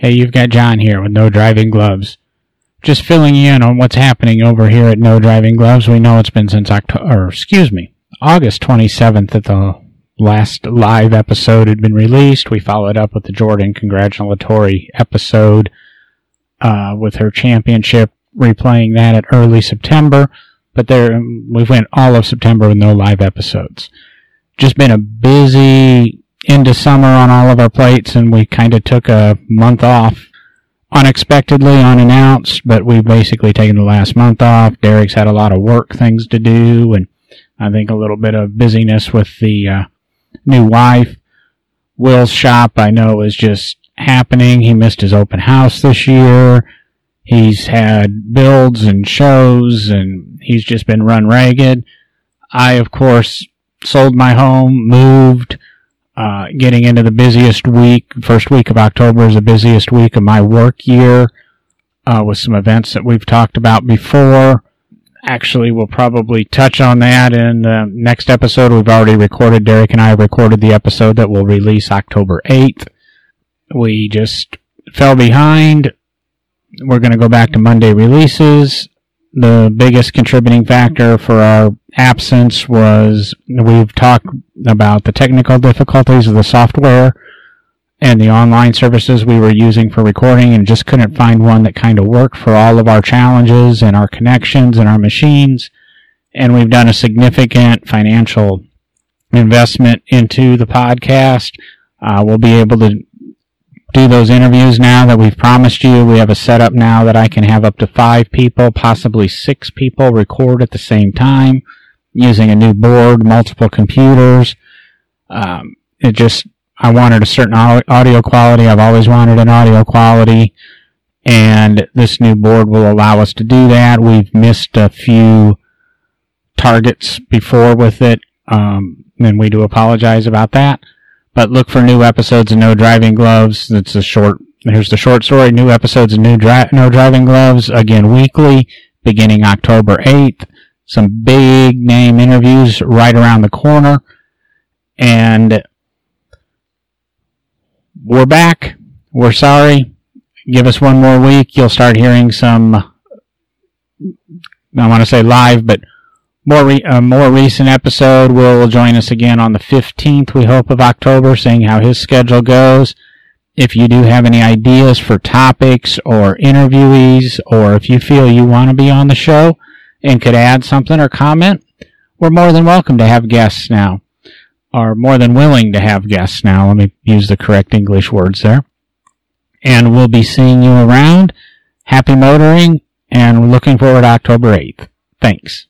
Hey, you've got John here with No Driving Gloves. Just filling you in on what's happening over here at No Driving Gloves. We know it's been since October, excuse me, August 27th that the last live episode had been released. We followed up with the Jordan congratulatory episode uh, with her championship, replaying that at early September. But there, we went all of September with no live episodes. Just been a busy into summer on all of our plates, and we kind of took a month off unexpectedly, unannounced, but we've basically taken the last month off. Derek's had a lot of work things to do, and I think a little bit of busyness with the uh, new wife. Will's shop, I know, is just happening. He missed his open house this year. He's had builds and shows, and he's just been run ragged. I, of course, sold my home, moved, uh, getting into the busiest week. First week of October is the busiest week of my work year uh, with some events that we've talked about before. Actually, we'll probably touch on that in the next episode. We've already recorded, Derek and I recorded the episode that will release October 8th. We just fell behind. We're going to go back to Monday releases. The biggest contributing factor for our absence was we've talked about the technical difficulties of the software and the online services we were using for recording and just couldn't find one that kind of worked for all of our challenges and our connections and our machines. And we've done a significant financial investment into the podcast. Uh, we'll be able to do those interviews now that we've promised you. We have a setup now that I can have up to five people, possibly six people record at the same time using a new board, multiple computers. Um, it just, I wanted a certain audio quality. I've always wanted an audio quality. And this new board will allow us to do that. We've missed a few targets before with it. Um, and we do apologize about that. But look for new episodes of No Driving Gloves. That's a short, here's the short story. New episodes of New Dri- No Driving Gloves, again weekly, beginning October 8th some big name interviews right around the corner. And we're back. We're sorry. Give us one more week. You'll start hearing some, I want to say live, but more re- a more recent episode. Will join us again on the 15th, we hope, of October, seeing how his schedule goes. If you do have any ideas for topics or interviewees, or if you feel you want to be on the show, and could add something or comment, we're more than welcome to have guests now. Are more than willing to have guests now. Let me use the correct English words there. And we'll be seeing you around. Happy motoring and looking forward to October 8th. Thanks.